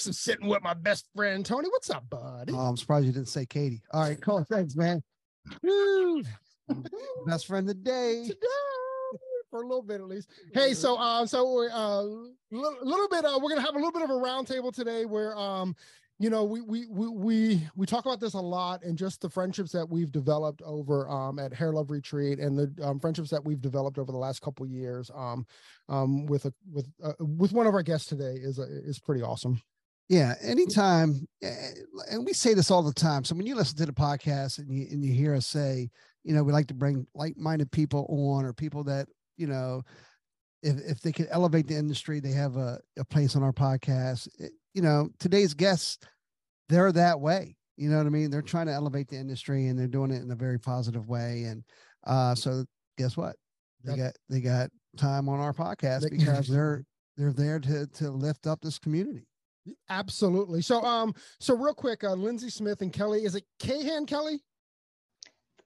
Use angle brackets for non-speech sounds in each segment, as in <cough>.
Course, I'm sitting with my best friend Tony. What's up, buddy? Oh, I'm surprised you didn't say Katie. All right, cool. Thanks, man. <laughs> Best friend of the day. Today, for a little bit at least. Hey, so uh, so uh, little, little bit. Uh, we're gonna have a little bit of a roundtable today, where um, you know, we we we we we talk about this a lot, and just the friendships that we've developed over um at Hair Love Retreat, and the um, friendships that we've developed over the last couple years um um with a with uh, with one of our guests today is uh, is pretty awesome. Yeah, anytime, eh, and we say this all the time. So when you listen to the podcast and you and you hear us say, you know, we like to bring like-minded people on or people that you know, if if they can elevate the industry, they have a, a place on our podcast. It- you know, today's guests, they're that way. You know what I mean? They're trying to elevate the industry and they're doing it in a very positive way. And uh, so guess what? They got they got time on our podcast because they're they're there to to lift up this community. Absolutely. So um so real quick, uh, Lynzie Smith and Kelly, is it Cahen Kelly?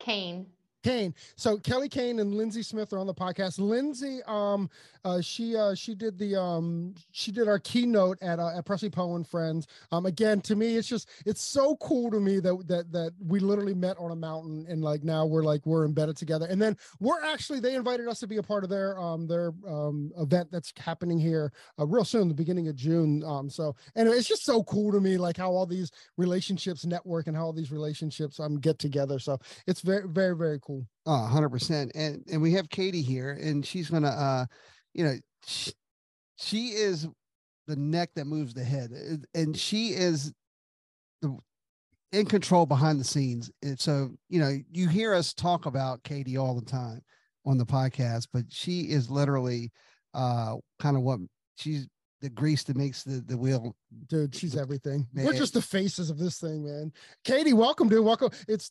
Cahen. Cahen. So Kelly Kane and Lynzie Smith are on the podcast. Lynzie, um, uh, she uh, she did the um, she did our keynote at uh, at Presley Poe and Friends. Um, again, to me, it's just it's so cool to me that that that we literally met on a mountain and like now we're like we're embedded together. And then we're actually they invited us to be a part of their um their um event that's happening here uh, real soon, the beginning of June. Um, so anyway, it's just so cool to me like how all these relationships network and how all these relationships um get together. So it's very very very cool. Oh, 100%. And and we have Katie here and she's to uh you know she, she is the neck that moves the head uh, and she is the in control behind the scenes. And so, you know, you hear us talk about Katie all the time on the podcast, but she is literally uh kind of what she's the grease that makes the the wheel dude she's everything we're just the faces of this thing man katie welcome dude welcome it's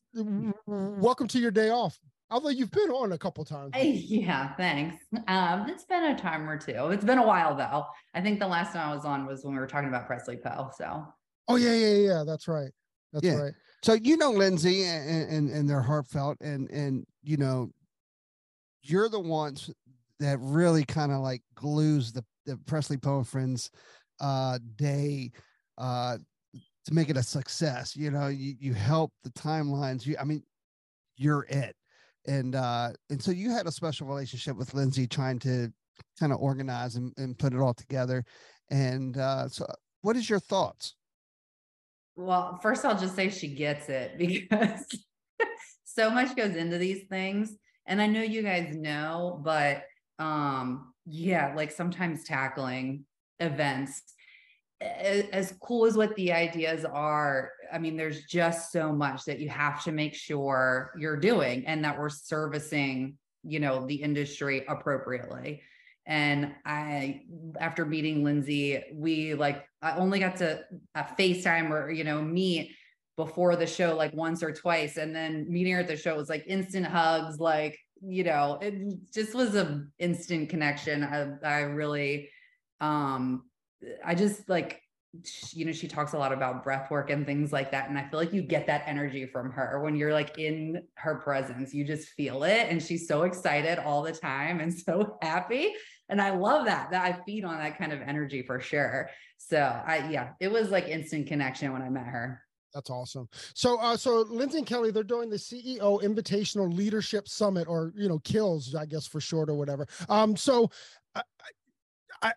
welcome to your day off although you've been on a couple times <laughs> Yeah, thanks. Um, it's been a time or two. It's been a while though. I think the last time I was on was when we were talking about Presley Poe. So oh yeah yeah yeah that's right that's Yeah. right so you know Lynzie and, and and they're heartfelt and and you know you're the ones that really kind of like glues the the presley poe friends uh day uh to make it a success you know you you help the timelines you i mean you're it. And uh and so you had a special relationship with Lynzie trying to kind of organize and, and put it all together. And uh so what is your thoughts? Well, first I'll just say she gets it <laughs> because so much goes into these things. And I know you guys know, but um, yeah, like sometimes tackling events as cool as what the ideas are, I mean, there's just so much that you have to make sure you're doing and that we're servicing, you know, the industry appropriately. And I, after meeting Lynzie, we like, I only got to uh, FaceTime or, you know, meet before the show like once or twice. And then meeting her at the show was like instant hugs, like, you know, it just was a instant connection. I, I really, um, I just like, you know, she talks a lot about breath work and things like that. And I feel like you get that energy from her when you're like in her presence, you just feel it. And she's so excited all the time and <laughs> so happy. And I love that, that I feed on that kind of energy for sure. So I, yeah, it was like instant connection when I met her. That's awesome. So, uh, so Lynzie and Kelly, they're doing the CEO Invitational Leadership Summit, or you know, Kills, I guess for short, or whatever. Um, so, I,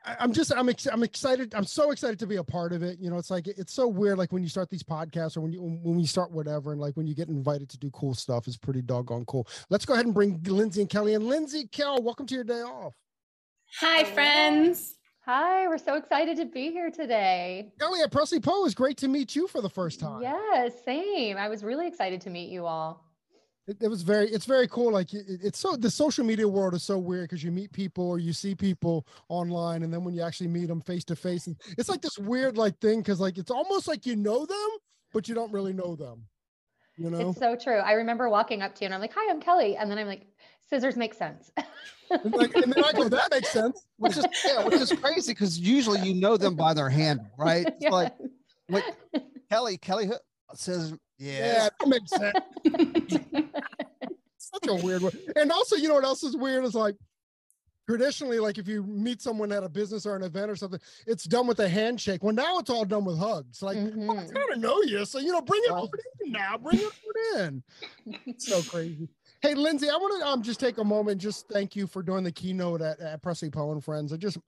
I, I'm just, I'm, ex- I'm excited. I'm so excited to be a part of it. You know, it's like it's so weird, like when you start these podcasts, or when you when you start whatever, and like when you get invited to do cool stuff, is pretty doggone cool. Let's go ahead and bring Lynzie and Kelly. And Lynzie, Kel, welcome to your day off. Hi, friends. Hi, we're so excited to be here today. Elliot at Presley Poe, it's great to meet you for the first time. Yes, same. I was really excited to meet you all. It, it was very, it's very cool. Like it, it's so the social media world is so weird because you meet people or you see people online, and then when you actually meet them face to face, it's like this weird like thing because like it's almost like you know them, but you don't really know them. You know, It's so true. I remember walking up to you and I'm like, "Hi, I'm Kelly," and then I'm like, "Scissors make cents." and, like, and then I go, that makes sense. Which is <laughs> yeah, which is crazy because usually you know them by their handle, right? It's like Yeah. what Kelly Kelly Hood says, yeah, Yeah, that makes sense. <laughs> Such a weird one. And also, you know what else is weird is like traditionally, like if you meet someone at a business or an event or something, it's done with a handshake. Well, now it's all done with hugs. Like I Mhm. kind of know you, so you know, bring it Well- <laughs> in now. Bring it in. It's so crazy. Hey, Lynzie, I want to um just take a moment, just thank you for doing the keynote at, at Presley Poe and Friends. I just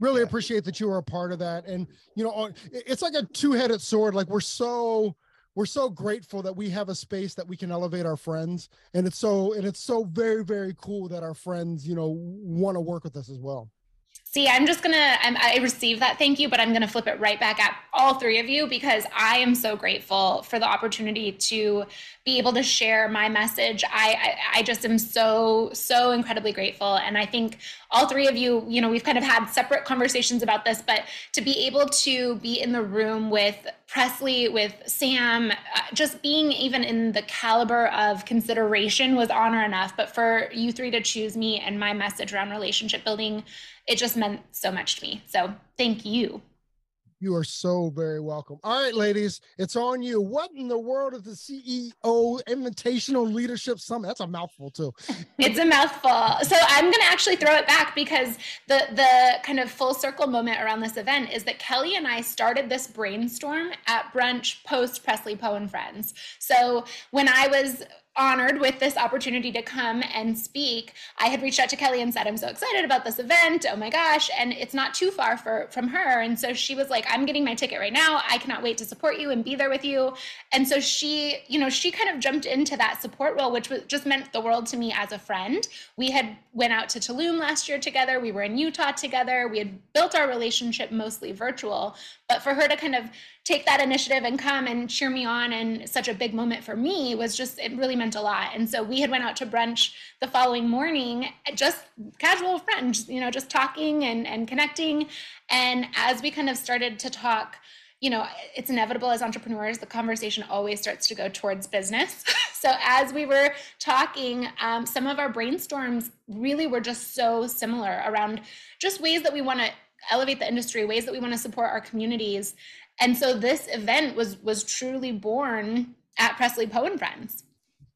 really appreciate that you were a part of that. And you know, it's like a two-headed sword. Like we're so we're so grateful that we have a space that we can elevate our friends, and it's so and it's so very very cool that our friends, you know, want to work with us as well. See, I'm just gonna, I'm, I received that thank you, but I'm gonna flip it right back at all three of you because I am so grateful for the opportunity to be able to share my message. I, I, I just am so, so incredibly grateful. And I think all three of you, you know, we've kind of had separate conversations about this, but to be able to be in the room with Presley, with Sam, uh, just being even in the caliber of consideration was honor enough. But for you three to choose me and my message around relationship building, it just meant so much to me. So thank you. You are so very welcome. All right, ladies, it's on you. What in the world is the CEO Invitational Leadership Summit? That's a mouthful too. <laughs> It's a mouthful. So I'm going to actually throw it back because the the kind of full circle moment around this event is that Kelly and I started this brainstorm at brunch post Presley Poe and Friends. So when I was honored with this opportunity to come and speak, I had reached out to Kelly and said, I'm so excited about this event. Oh my gosh. And it's not too far for, from her. And so she was like, I'm getting my ticket right now. I cannot wait to support you and be there with you. And so she, you know, she kind of jumped into that support role, which was, just meant the world to me as a friend. We had went out to Tulum last year together. We were in Utah together. We had built our relationship mostly virtual, but for her to kind of take that initiative and come and cheer me on and such a big moment for me was just it really meant a lot. And so we had went out to brunch the following morning just casual friends you know just talking and and connecting. And as we kind of started to talk you know it's inevitable as entrepreneurs the conversation always starts to go towards business. <laughs> So as we were talking um, some of our brainstorms really were just so similar around just ways that we want to elevate the industry ways that we want to support our communities and so this event was was truly born at Presley Poe and Friends.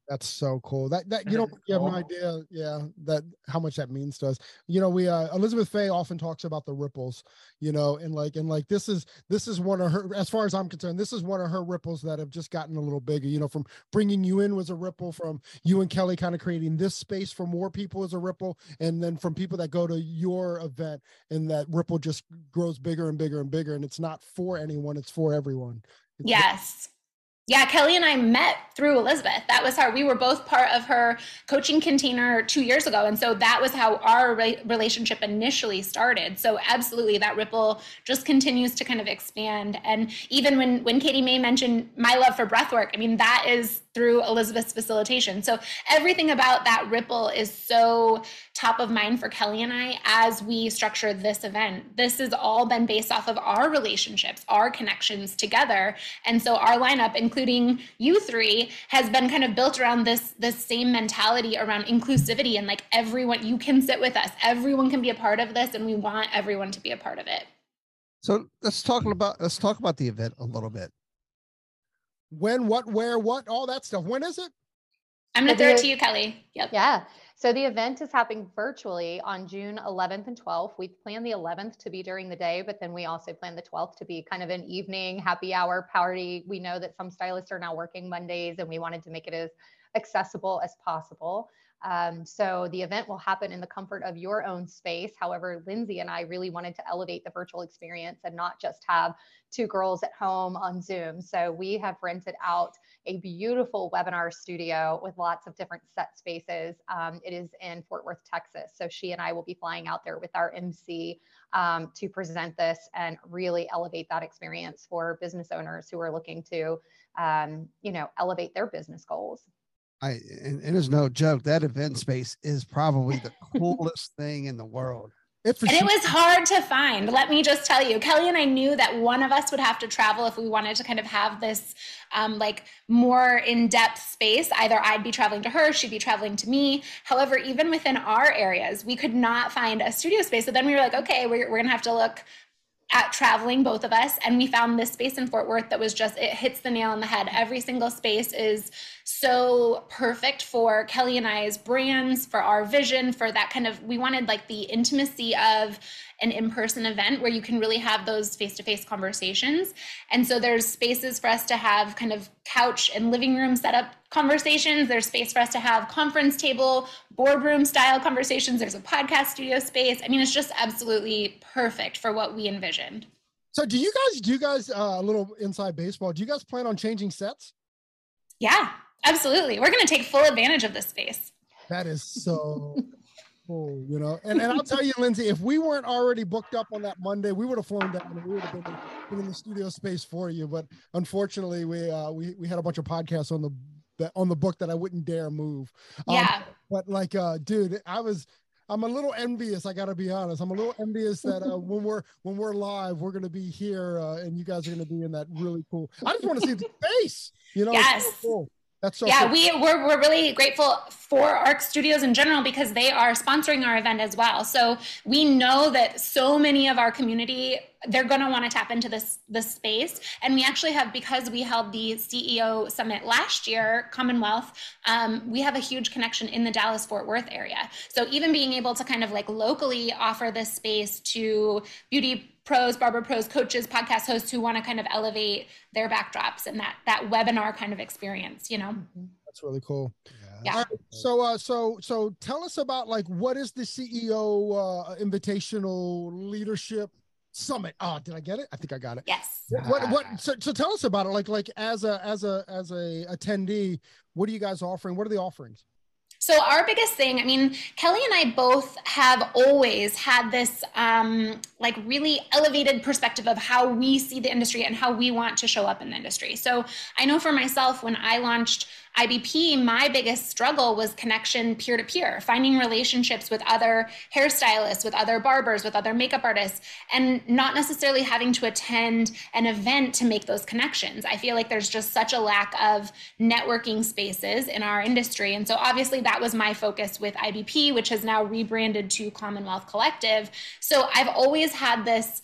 That's so cool. That that you know you have no idea, yeah, that how much that means to us. You know, we uh Elizabeth Fay often talks about the ripples, you know, and like and like this is this is one of her as far as I'm concerned, this is one of her ripples that have just gotten a little bigger, you know, from bringing you in was a ripple from you and Kelly kind of creating this space for more people is a ripple and then from people that go to your event and that ripple just grows bigger and bigger and bigger and it's not for anyone, it's for everyone. It's- Yes. Yeah, Kelly and I met through Elizabeth. That was how we were both part of her coaching container two years ago. And so that was how our re- relationship initially started. So absolutely that ripple just continues to kind of expand. And even when, when Katie May mentioned my love for breathwork, I mean, that is through Elizabeth's facilitation. So everything about that ripple is so top of mind for Kelly and I as we structure this event. This has all been based off of our relationships, our connections together. And so our lineup, including you three, has been kind of built around this this same mentality around inclusivity and like everyone you can sit with us. Everyone can be a part of this and we want everyone to be a part of it. So let's talk about let's talk about the event a little bit. When, what, where, what, all that stuff. When is it? I'm going to throw it to you, Kelly. Yep. Yeah. So the event is happening virtually on June 11th and 12th. We plan the 11th to be during the day, but then we also plan the 12th to be kind of an evening happy hour party. We know that some stylists are now working Mondays and we wanted to make it as accessible as possible. Um, so the event will happen in the comfort of your own space. However, Lynzie and I really wanted to elevate the virtual experience and not just have two girls at home on Zoom. So we have rented out a beautiful webinar studio with lots of different set spaces. Um, it is in Fort Worth, Texas. So she and I will be flying out there with our MC um, to present this and really elevate that experience for business owners who are looking to, um, you know, elevate their business goals. I and, and it's no joke. That event space is probably the coolest thing in the world. It and it was hard to find. Let me just tell you, Kelly and I knew that one of us would have to travel if we wanted to kind of have this um, like more in-depth space. Either I'd be traveling to her, she'd be traveling to me. However, even within our areas, we could not find a studio space. So then we were like, okay, we're, we're gonna have to look at traveling, both of us, and we found this space in Fort Worth that was just, it hits the nail on the head. Every single space is so perfect for Kelly and I's brands, for our vision, for that kind of, we wanted like the intimacy of an in-person event where you can really have those face-to-face conversations. And so there's spaces for us to have kind of couch and living room setup conversations. There's space for us to have conference table, boardroom style conversations. There's a podcast studio space. I mean, it's just absolutely perfect for what we envisioned. So do you guys do you guys uh, a little inside baseball? Do you guys plan on changing sets? Yeah, absolutely. We're going to take full advantage of this space. That is so <laughs> cool, you know. And and I'll tell you, Lynzie, if we weren't already booked up on that Monday, we would have flown down and we would have been, been in the studio space for you. But unfortunately, we uh we we had a bunch of podcasts on the that on the book that I wouldn't dare move. Um, yeah. But like, uh, dude, I was. I'm a little envious. I got to be honest. I'm a little envious that uh, when we're when we're live, we're going to be here, uh, and you guys are going to be in that really cool. I just want to see the <laughs> space. You know, yes. So cool. That's so yeah, cool. we we're, we're really grateful for ARC Studios in general because they are sponsoring our event as well. So we know that so many of our community they're going to want to tap into this this space and we actually have because we held the ceo summit last year commonwealth um, we have a huge connection in the dallas fort worth area so even being able to kind of like locally offer this space to beauty pros, barber pros, coaches, podcast hosts who want to kind of elevate their backdrops and that that webinar kind of experience, you know. Mm-hmm. That's really cool. Yeah. Right, so uh so so tell us about like what is the CEO uh invitational leadership summit. Oh, did I get it? I think I got it. Yes. What what so, so tell us about it like like as a as a as a attendee, what are you guys offering? What are the offerings? So our biggest thing, I mean, Kelly and I both have always had this um, like really elevated perspective of how we see the industry and how we want to show up in the industry. So I know for myself, when I launched IBP, my biggest struggle was connection peer to peer, finding relationships with other hairstylists, with other barbers, with other makeup artists, and not necessarily having to attend an event to make those connections. I feel like there's just such a lack of networking spaces in our industry. And so obviously that was my focus with IBP, which has now rebranded to Commonwealth Collective. So I've always had this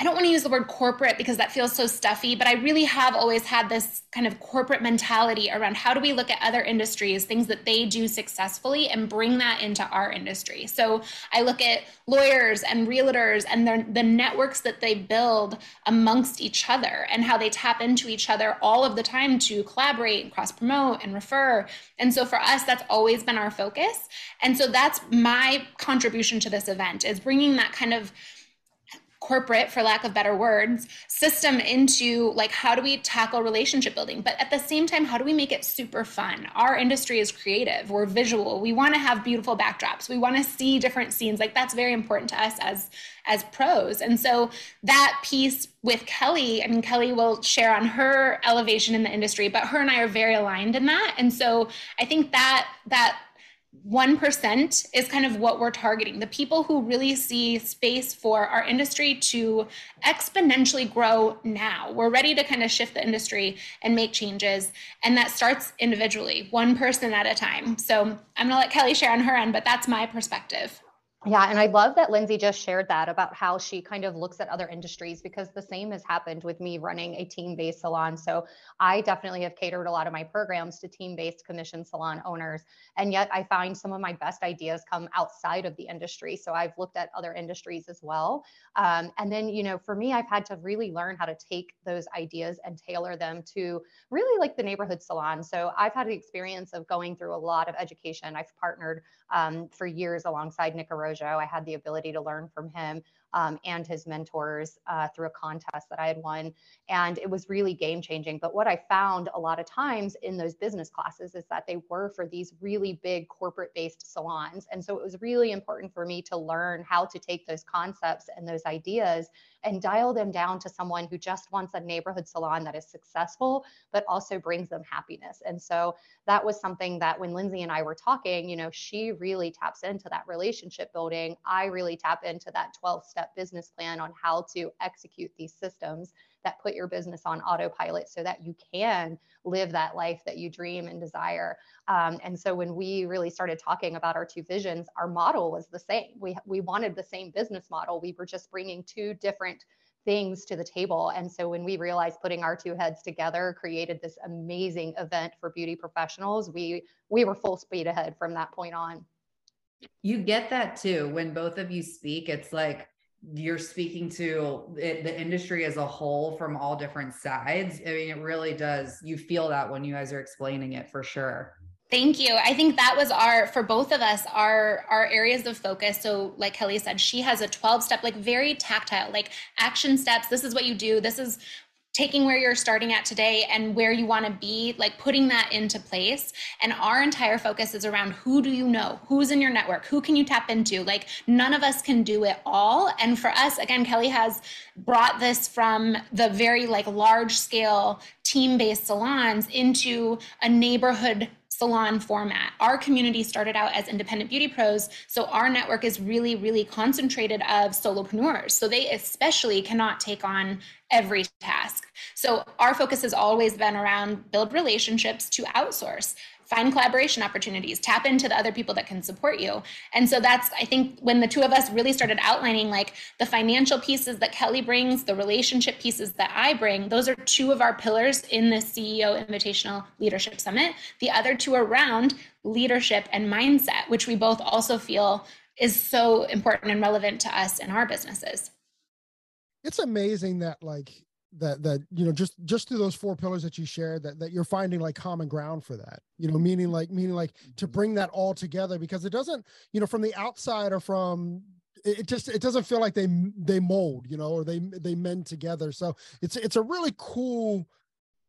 I don't want to use the word corporate because that feels so stuffy, but I really have always had this kind of corporate mentality around how do we look at other industries, things that they do successfully, and bring that into our industry. So I look at lawyers and realtors and the, the networks that they build amongst each other and how they tap into each other all of the time to collaborate and cross promote and refer. And so for us, that's always been our focus. And so that's my contribution to this event is bringing that kind of corporate for lack of better words system into like how do we tackle relationship building? But at the same time how do we make it super fun? Our industry is creative. We're visual. We want to have beautiful backdrops. We want to see different scenes. Like that's very important to us as as pros. And so that piece with kelly i mean kelly will share on her elevation in the industry but her and i are very aligned in that. And so i think that that 1% is kind of what we're targeting the people who really see space for our industry to exponentially grow now. We're ready to kind of shift the industry and make changes. And that starts individually, one person at a time. So I'm going to let Kelly share on her end, but that's my perspective. Yeah, and I love that Lynzie just shared that about how she kind of looks at other industries because the same has happened with me running a team based salon. So I definitely have catered a lot of my programs to team based commission salon owners. And yet I find some of my best ideas come outside of the industry. So I've looked at other industries as well. Um, and then, you know, for me, I've had to really learn how to take those ideas and tailor them to really like the neighborhood salon. So I've had the experience of going through a lot of education. I've partnered um, for years alongside Nick Arrojo. I had the ability to learn from him um, and his mentors uh, through a contest that I had won. And it was really game changing. But what I found a lot of times in those business classes is that they were for these really big corporate based salons. And so it was really important for me to learn how to take those concepts and those ideas and dial them down to someone who just wants a neighborhood salon that is successful, but also brings them happiness. And so that was something that when Lynzie and I were talking, you know, she really taps into that relationship building. I really tap into that 12 step business plan on how to execute these systems that put your business on autopilot so that you can live that life that you dream and desire. Um, and so when we really started talking about our two visions, our model was the same. We, we wanted the same business model. We were just bringing two different things to the table. And so when we realized putting our two heads together created this amazing event for beauty professionals, we we were full speed ahead from that point on. You get that too when both of you speak. It's like you're speaking to it, the industry as a whole from all different sides. I mean, it really does. You feel that when you guys are explaining it for sure. Thank you. I think that was our for both of us our our areas of focus. So like Kelly said, she has a 12 step like very tactile like action steps. This is what you do. This is taking where you're starting at today and where you want to be, like putting that into place. And our entire focus is around who do you know? Who's in your network? Who can you tap into? Like none of us can do it all. And for us, again, Kelly has brought this from the very like large scale team based salons into a neighborhood salon format. Our community started out as independent beauty pros, so our network is really, really concentrated of solopreneurs. So they especially cannot take on every task. So our focus has always been around build relationships to outsource find collaboration opportunities, tap into the other people that can support you. And so that's, I think, when the two of us really started outlining like the financial pieces that Kelly brings, the relationship pieces that I bring, those are two of our pillars in the CEO Invitational Leadership Summit. The other two around leadership and mindset, which we both also feel is so important and relevant to us in our businesses. It's amazing that like that that you know just just through those four pillars that you shared that that you're finding like common ground for that you know meaning like meaning like to mm-hmm. bring that all together because it doesn't you know from the outside or from it just it doesn't feel like they they mold you know or they they mend together. So it's it's a really cool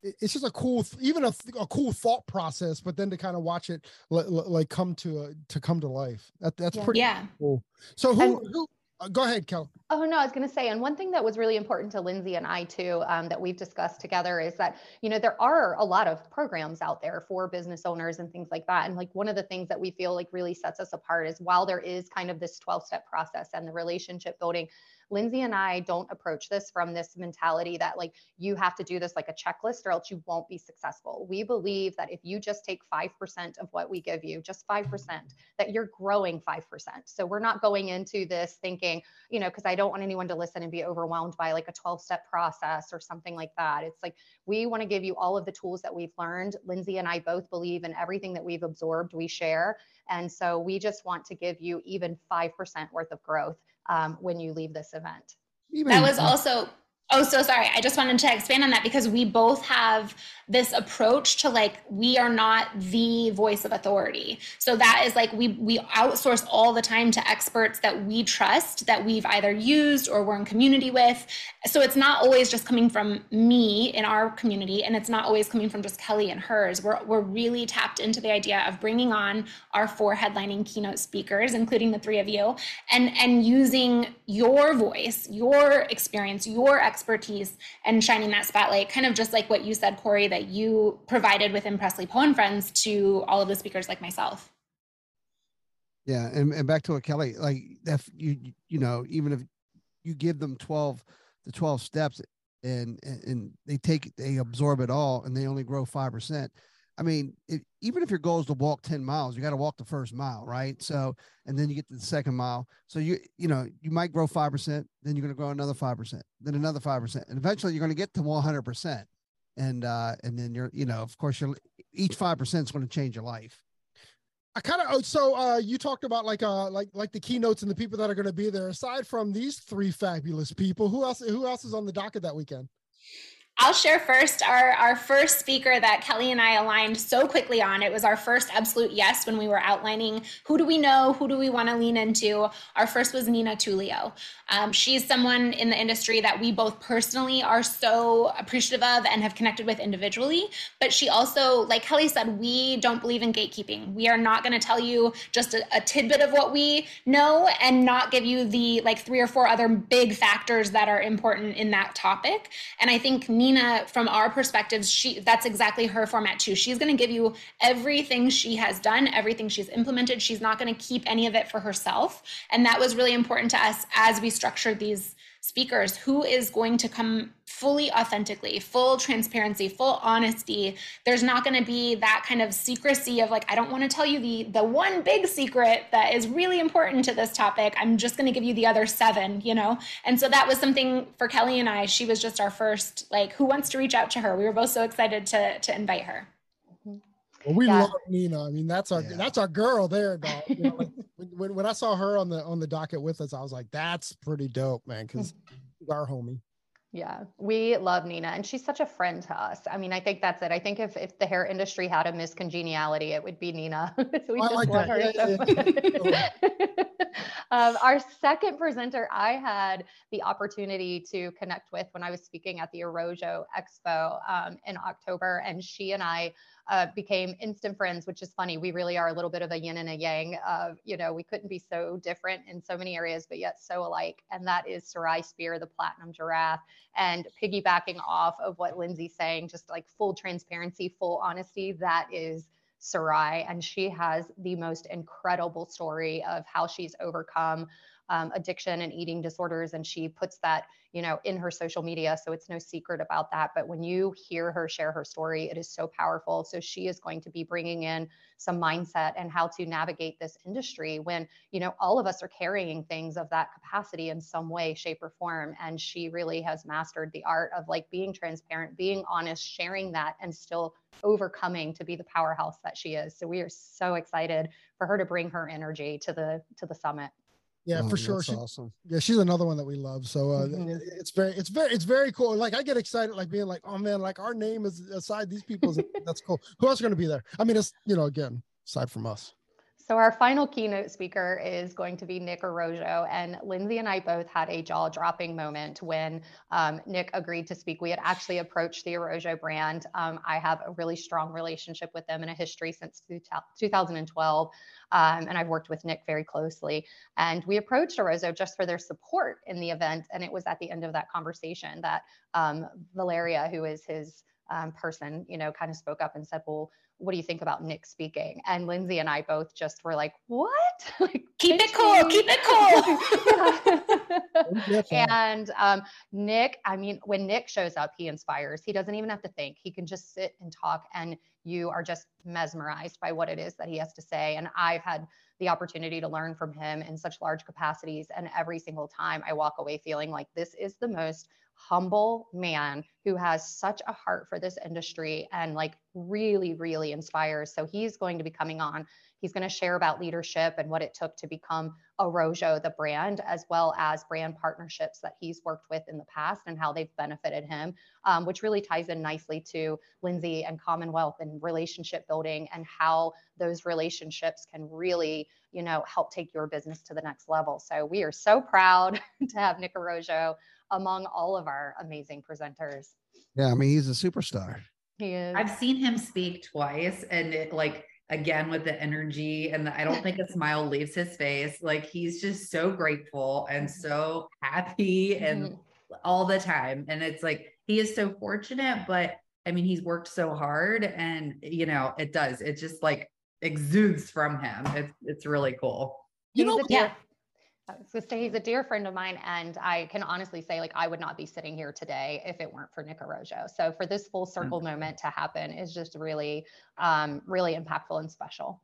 it's just a cool even a, a cool thought process but then to kind of watch it like come to a, to come to life. That, that's pretty yeah. cool. So who, and, who uh, go ahead, Kel. Oh no, I was going to say, and one thing that was really important to Lynzie and I too, um, that we've discussed together is that you know there are a lot of programs out there for business owners and things like that. And like one of the things that we feel like really sets us apart is while there is kind of this 12 step process and the relationship building, Lynzie and I don't approach this from this mentality that like you have to do this like a checklist or else you won't be successful. We believe that if you just take 5% of what we give you, just 5%, that you're growing 5%. So we're not going into this thinking, you know, because I don't want anyone to listen and be overwhelmed by like a 12 step process or something like that. It's like we want to give you all of the tools that we've learned. Lynzie and I both believe in everything that we've absorbed, we share. And so we just want to give you even 5% worth of growth um, when you leave this event. That was also Oh, so sorry. I just wanted to expand on that because we both have this approach to like we are not the voice of authority. So that is like we we outsource all the time to experts that we trust that we've either used or we're in community with. So it's not always just coming from me in our community and it's not always coming from just Kelly and hers. We're we're really tapped into the idea of bringing on our four headlining keynote speakers including the three of you and and using your voice, your experience, your expertise expertise and shining that spotlight, kind of just like what you said, Corey, that you provided within Presley Poe and Friends to all of the speakers like myself. Yeah, and, and back to what Kelly, like if you you know, even if you give them 12 the 12 steps and and they take they absorb it all and they only grow five percent. I mean, it, even if your goal is to walk 10 miles, you got to walk the first mile, right? So, and then you get to the second mile. So you, you know, you might grow 5%, then you're going to grow another 5%, then another 5%. And eventually you're going to get to 100%. And, uh, and then you're, you know, of course you're each 5% is going to change your life. I kind of oh, so uh you talked about like uh like like the keynotes and the people that are going to be there aside from these three fabulous people who else who else is on the docket that weekend I'll share first our, our first speaker that Kelly and I aligned so quickly on. It was our first absolute yes when we were outlining who do we know, who do we want to lean into. Our first was Nina Tulio. Um, she's someone in the industry that we both personally are so appreciative of and have connected with individually. But she also, like Kelly said, we don't believe in gatekeeping. We are not going to tell you just a, a tidbit of what we know and not give you the like three or four other big factors that are important in that topic. And I think Nina, from our perspectives, she that's exactly her format too. She's going to give you everything she has done, everything she's implemented. She's not going to keep any of it for herself, and that was really important to us as we structured these speakers who is going to come fully authentically full transparency full honesty. There's not going to be that kind of secrecy of like i don't want to tell you the the one big secret that is really important to this topic. I'm just going to give you the other seven you know? And so that was something for kelly and i. She was just our first like who wants to reach out to her? We were both so excited to to invite her well, we yeah. love Nina. I mean, that's our yeah. that's our girl there, dog. You know, like, <laughs> when, when I saw her on the on the docket with us, I was like, that's pretty dope, man. Because <laughs> our homie. Yeah, we love Nina, and she's such a friend to us. I mean, I think that's it. I think if, if the hair industry had a miscongeniality, it would be Nina. So <laughs> we I just like love that. her yeah, so um, our second presenter, I had the opportunity to connect with when I was speaking at the Arrojo Expo um, in October, and she and I uh, became instant friends, which is funny. We really are a little bit of a yin and a yang. Of you know, we couldn't be so different in so many areas, but yet so alike. And that is Sarai Spear, the platinum giraffe. And piggybacking off of what Lynzie's saying, just like full transparency, full honesty, that is Sarai. And she has the most incredible story of how she's overcome um, addiction and eating disorders and she puts that you know in her social media so it's no secret about that. But when you hear her share her story it is so powerful. So she is going to be bringing in some mindset and how to navigate this industry when you know all of us are carrying things of that capacity in some way shape or form. And she really has mastered the art of like being transparent being honest sharing that and still overcoming to be the powerhouse that she is. So we are so excited for her to bring her energy to the to the summit yeah, oh, for sure. She, awesome. Yeah, she's another one that we love. So uh, mm-hmm. it's very, it's very, it's very cool. Like I get excited, like being like, oh man, like our name is aside these people's. that's cool. Who else is going to be there? I mean, it's you know, again, aside from us. So our final keynote speaker is going to be Nick Arrojo, and Lynzie and I both had a jaw-dropping moment when um, Nick agreed to speak. We had actually approached the Arrojo brand. Um, I have a really strong relationship with them and a history since 2012. Um, and I've worked with Nick very closely. And we approached Arrojo just for their support in the event. And it was at the end of that conversation that um, Valeria, who is his um, person, you know, kind of spoke up and said, well, what do you think about Nick speaking? And Lynzie and I both just were like, what? <laughs> like, keep it cool, keep it cool. <laughs> and um, Nick, I mean, when Nick shows up, he inspires. He doesn't even have to think. He can just sit and talk and you are just mesmerized by what it is that he has to say. And I've had the opportunity to learn from him in such large capacities. And every single time I walk away feeling like this is the most humble man who has such a heart for this industry and like really, really inspires. So he's going to be coming on. He's going to share about leadership and what it took to become Arrojo, the brand, as well as brand partnerships that he's worked with in the past and how they've benefited him, um, which really ties in nicely to Lynzie and Commonwealth and relationship building and how those relationships can really, you know, help take your business to the next level. So we are so proud <laughs> to have Nick Arrojo among all of our amazing presenters. Yeah, I mean, he's a superstar. He is. I've seen him speak twice, and it like again with the energy, and the, I don't think a <laughs> smile leaves his face. Like he's just so grateful and so happy, and mm-hmm. all the time. And it's like he is so fortunate, but I mean, he's worked so hard, and you know, it does. It just like exudes from him. It's it's really cool. You know, yeah I was gonna say he's a dear friend of mine, and I can honestly say, like, I would not be sitting here today if it weren't for Nick. So for this full circle mm-hmm. moment to happen is just really, um, really impactful and special.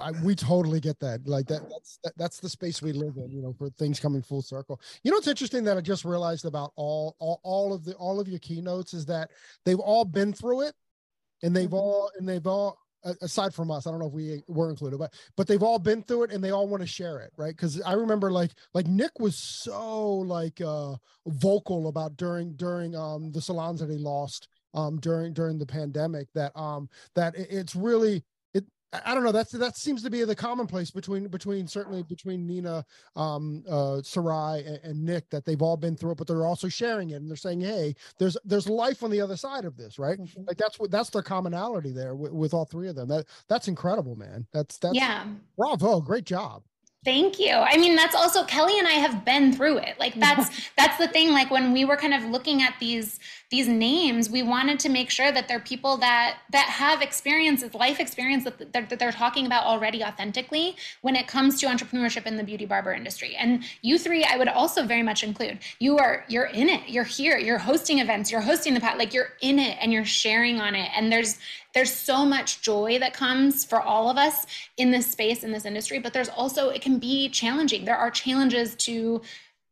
I, we totally get that. Like that, that's that, that's the space we live in. You know, for things coming full circle. You know, it's interesting that I just realized about all all all of the all of your keynotes is that they've all been through it, and they've mm-hmm. all and they've all aside from us i don't know if we were included but but they've all been through it and they all want to share it right? Because i remember like like nick was so like uh vocal about during during um the salons that he lost um during during the pandemic that um that it's really I don't know. That's that seems to be the commonplace between between certainly between Nina, um, uh, Sarai, and, and, Nick that they've all been through it, but they're also sharing it and they're saying, "Hey, there's there's life on the other side of this, right?" Mm-hmm. Like that's what that's their commonality there with, with all three of them. That that's incredible, man. That's that's yeah. Bravo, great job. Thank you. I mean, that's also Kelly and I have been through it. Like that's <laughs> that's the thing. Like when we were kind of looking at these these names, we wanted to make sure that they're people that that have experiences, life experience that they're, that they're talking about already authentically when it comes to entrepreneurship in the beauty barber industry. And you three, I would also very much include. You are you're in it. You're here. You're hosting events. You're hosting the pat. Like you're in it and you're sharing on it. And there's there's so much joy that comes for all of us in this space in this industry but there's also it can be challenging there are challenges to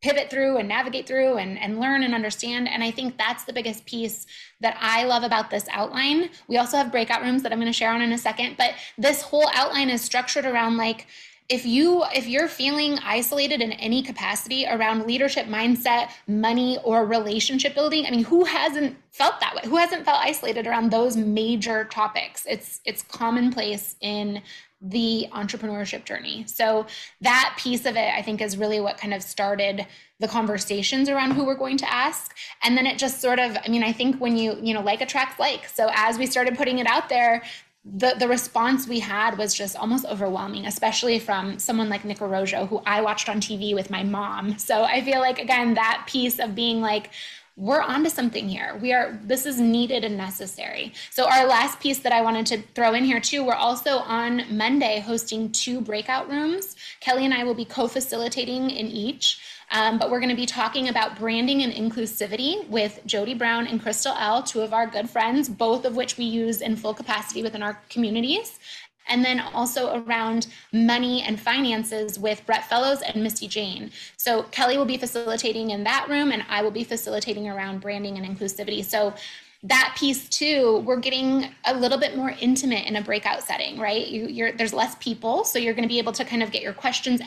pivot through and navigate through and, and learn and understand. And i think that's the biggest piece that i love about this outline. We also have breakout rooms that i'm going to share on in a second but this whole outline is structured around like if you if you're feeling isolated in any capacity around leadership mindset money or relationship building i mean who hasn't felt that way? Who hasn't felt isolated around those major topics? It's it's commonplace in the entrepreneurship journey. So that piece of it i think is really what kind of started the conversations around who we're going to ask. And then it just sort of i mean i think when you you know like attracts like so as we started putting it out there the the response we had was just almost overwhelming, especially from someone like Nick Arrojo, who I watched on TV with my mom. So I feel like again that piece of being like, we're onto something here. We are this is needed and necessary. So our last piece that I wanted to throw in here too, we're also on Monday hosting two breakout rooms. Kelly and I will be co-facilitating in each. Um, but we're going to be talking about branding and inclusivity with Jody Brown and Crystal L, two of our good friends, both of which we use in full capacity within our communities. And then also around money and finances with Brett Fellows and Misty Jane. So Kelly will be facilitating in that room, and I will be facilitating around branding and inclusivity. So that piece too we're getting a little bit more intimate in a breakout setting right you, there's less people so you're going to be able to kind of get your questions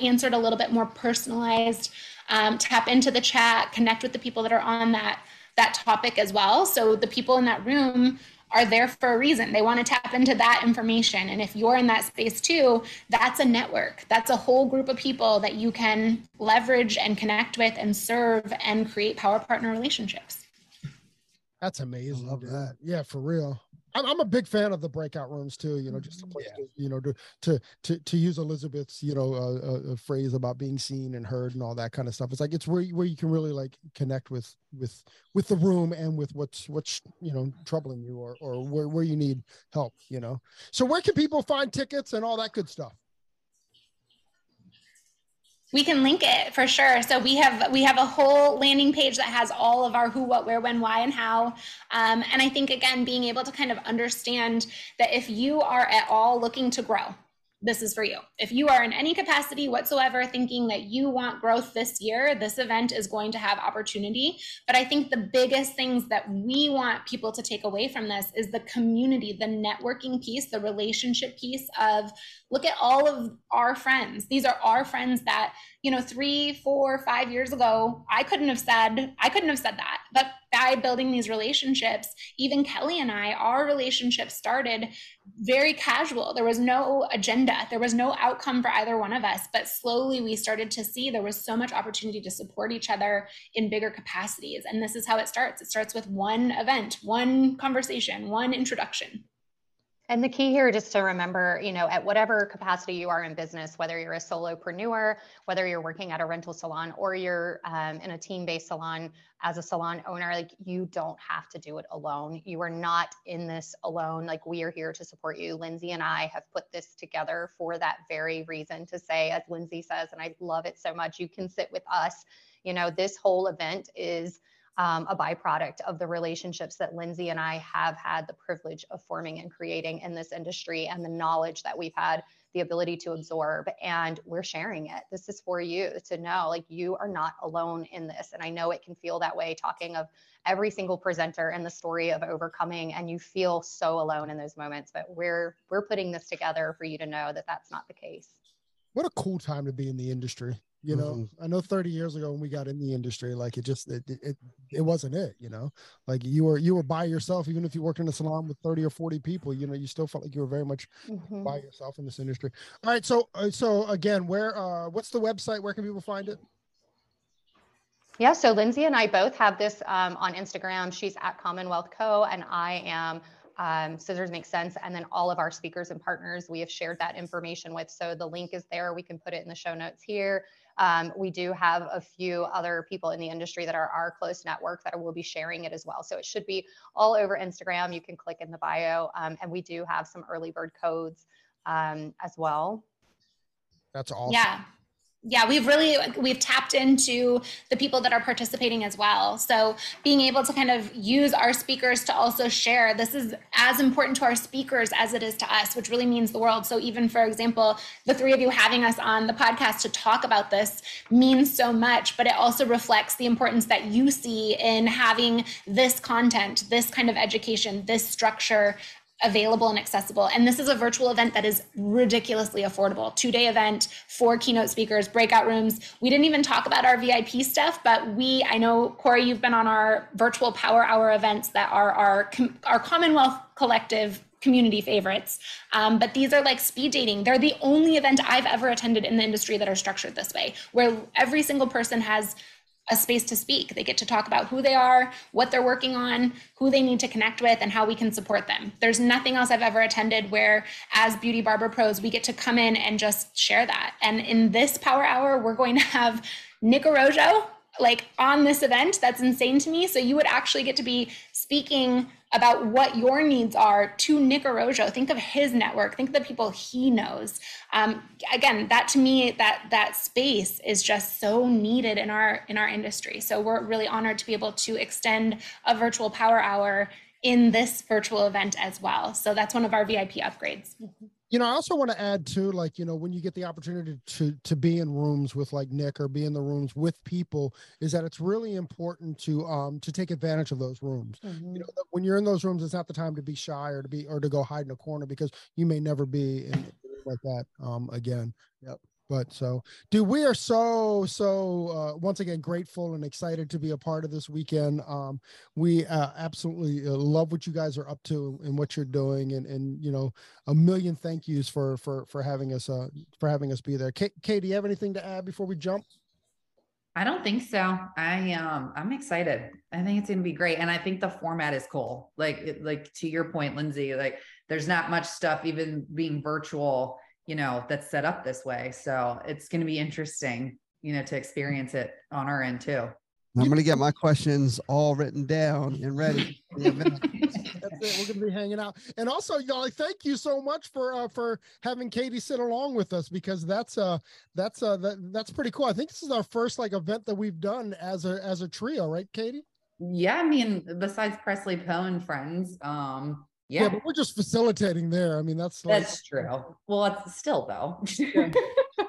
answered a little bit more personalized um, tap into the chat connect with the people that are on that that topic as well so the people in that room are there for a reason they want to tap into that information and if you're in that space too that's a network that's a whole group of people that you can leverage and connect with and serve and create power partner relationships that's amazing. I love dude. that. Yeah, for real. I'm, I'm a big fan of the breakout rooms too. You know, just a place yeah. to, you know, to, to, to, to use Elizabeth's, you know, uh, uh, phrase about being seen and heard and all that kind of stuff. It's like, it's where, where you can really like connect with, with, with the room and with what's, what's, you know, troubling you or, or where, where you need help, you know? So where can people find tickets and all that good stuff? We can link it for sure. So we have we have a whole landing page that has all of our who what where when why and how. Um, and i think again being able to kind of understand that if you are at all looking to grow this is for you. If you are in any capacity whatsoever thinking that you want growth this year, this event is going to have opportunity. But I think the biggest things that we want people to take away from this is the community, the networking piece, the relationship piece of look at all of our friends. These are our friends that, you know, three, four, five years ago, I couldn't have said, I couldn't have said that. But by building these relationships, even Kelly and I, our relationship started very casual. There was no agenda, there was no outcome for either one of us. But slowly we started to see there was so much opportunity to support each other in bigger capacities. And this is how it starts it starts with one event, one conversation, one introduction. And the key here, just to remember, you know, at whatever capacity you are in business, whether you're a solopreneur, whether you're working at a rental salon, or you're um, in a team-based salon as a salon owner, like you don't have to do it alone. You are not in this alone. Like we are here to support you. Lynzie and I have put this together for that very reason to say, as Lynzie says, and I love it so much, you can sit with us. You know, this whole event is um, a byproduct of the relationships that Lynzie and I have had the privilege of forming and creating in this industry and the knowledge that we've had the ability to absorb and we're sharing it. This is for you to know like you are not alone in this. And I know it can feel that way talking of every single presenter and the story of overcoming and you feel so alone in those moments, but we're we're putting this together for you to know that that's not the case. What a cool time to be in the industry you know mm-hmm. i know 30 years ago when we got in the industry like it just it, it it wasn't it you know like you were you were by yourself even if you worked in a salon with 30 or 40 people you know you still felt like you were very much mm-hmm. by yourself in this industry all right so uh, so again where uh what's the website where can people find it yeah, so Lynzie and I both have this um, on Instagram. She's at Commonwealth Co. and I am um, Scissors Make Cents. And then all of our speakers and partners we have shared that information with. So the link is there. We can put it in the show notes here. Um, we do have a few other people in the industry that are our close network that will be sharing it as well. So it should be all over Instagram. You can click in the bio, um, and we do have some early bird codes um, as well. That's awesome. Yeah yeah we've really we've tapped into the people that are participating as well. So being able to kind of use our speakers to also share this is as important to our speakers as it is to us which really means the world. So even for example the three of you having us on the podcast to talk about this means so much but it also reflects the importance that you see in having this content this kind of education this structure available and accessible. And this is a virtual event that is ridiculously affordable. Two day event, four keynote speakers, breakout rooms. We didn't even talk about our VIP stuff, but we, I know, Corey, you've been on our virtual power hour events that are our, our Commonwealth Collective community favorites. Um, but these are like speed dating. They're the only event I've ever attended in the industry that are structured this way, where every single person has a space to speak. They get to talk about who they are, what they're working on, who they need to connect with, and how we can support them. There's nothing else I've ever attended where, as Beauty Barber Pros, we get to come in and just share that. And in this Power Hour, we're going to have Nick Arrojo like on this event. That's insane to me. So you would actually get to be speaking about what your needs are to Nick Arrojo. Think of his network. Think of the people he knows. Um, again, that to me, that that space is just so needed in our in our industry. So we're really honored to be able to extend a virtual power hour in this virtual event as well. So that's one of our VIP upgrades. Mm-hmm you know i also want to add too like you know when you get the opportunity to to be in rooms with like nick or be in the rooms with people is that it's really important to um to take advantage of those rooms. Mm-hmm. you know when you're in those rooms it's not the time to be shy or to be or to go hide in a corner because you may never be in like that um again. Yep but so, dude, we are so so uh, once again grateful and excited to be a part of this weekend. Um, we uh, absolutely uh, love what you guys are up to and what you're doing, and and you know, a million thank yous for for for having us uh for having us be there. Kate, do you have anything to add before we jump? I don't think so. I um I'm excited. I think it's gonna be great. And I think the format is cool. Like like to your point, Lynzie, like there's not much stuff even being virtual you know, that's set up this way. So it's going to be interesting, you know, to experience it on our end too. I'm going to get my questions all written down and ready. <laughs> That's it. We're going to be hanging out, and also, y'all, thank you so much for uh, for having Katie sit along with us because that's uh that's uh that, that's pretty cool. I think this is our first like event that we've done as a as a trio, right, Katie? Yeah, I mean, besides Presley Poe and friends, um, yeah. yeah. but we're just facilitating there. I mean, that's like, that's true. Well, it's still though. <laughs>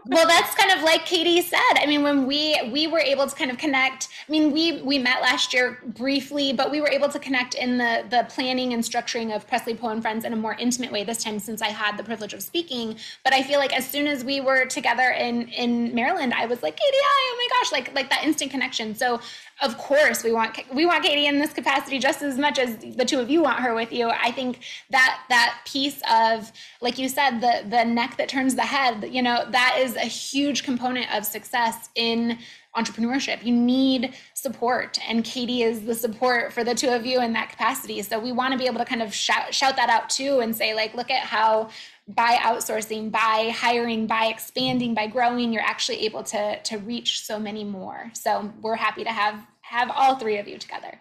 well, that's kind of like Katie said. I mean, when we we were able to kind of connect. I mean, we we met last year briefly, but we were able to connect in the the planning and structuring of Presley Poe and Friends in a more intimate way this time since I had the privilege of speaking. But I feel like as soon as we were together in in Maryland, I was like, Katie, hi, oh my gosh, like like that instant connection. So of course we want we want Katie in this capacity just as much as the two of you want her with you. I think that that piece of like you said the the neck that turns the head, you know, that is a huge component of success in entrepreneurship. You need support, and Katie is the support for the two of you in that capacity. So we want to be able to kind of shout, shout that out too and say, like, look at how by outsourcing, by hiring, by expanding, by growing, you're actually able to to reach so many more. So we're happy to have have all three of you together.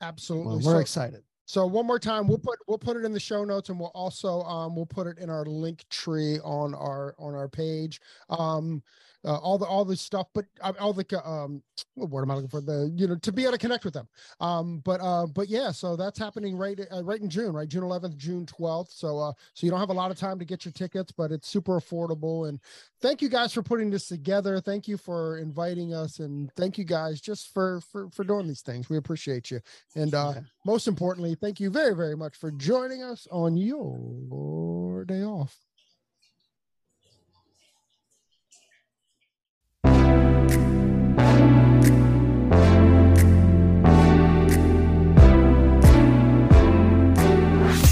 Absolutely. Well, we're So- excited. So one more time, we'll put we'll put it in the show notes, and we'll also um we'll put it in our link tree on our on our page. Um, uh, all the all the stuff, but uh, all the um what word am I looking for? The you know to be able to connect with them. Um, but uh, but yeah, so that's happening right uh, right in June, right? June 11th, June 12th. So uh, so you don't have a lot of time to get your tickets, but it's super affordable. And thank you guys for putting this together. Thank you for inviting us, and thank you guys just for for for doing these things. We appreciate you. And uh, most importantly, thank you very, very much for joining us on your day off.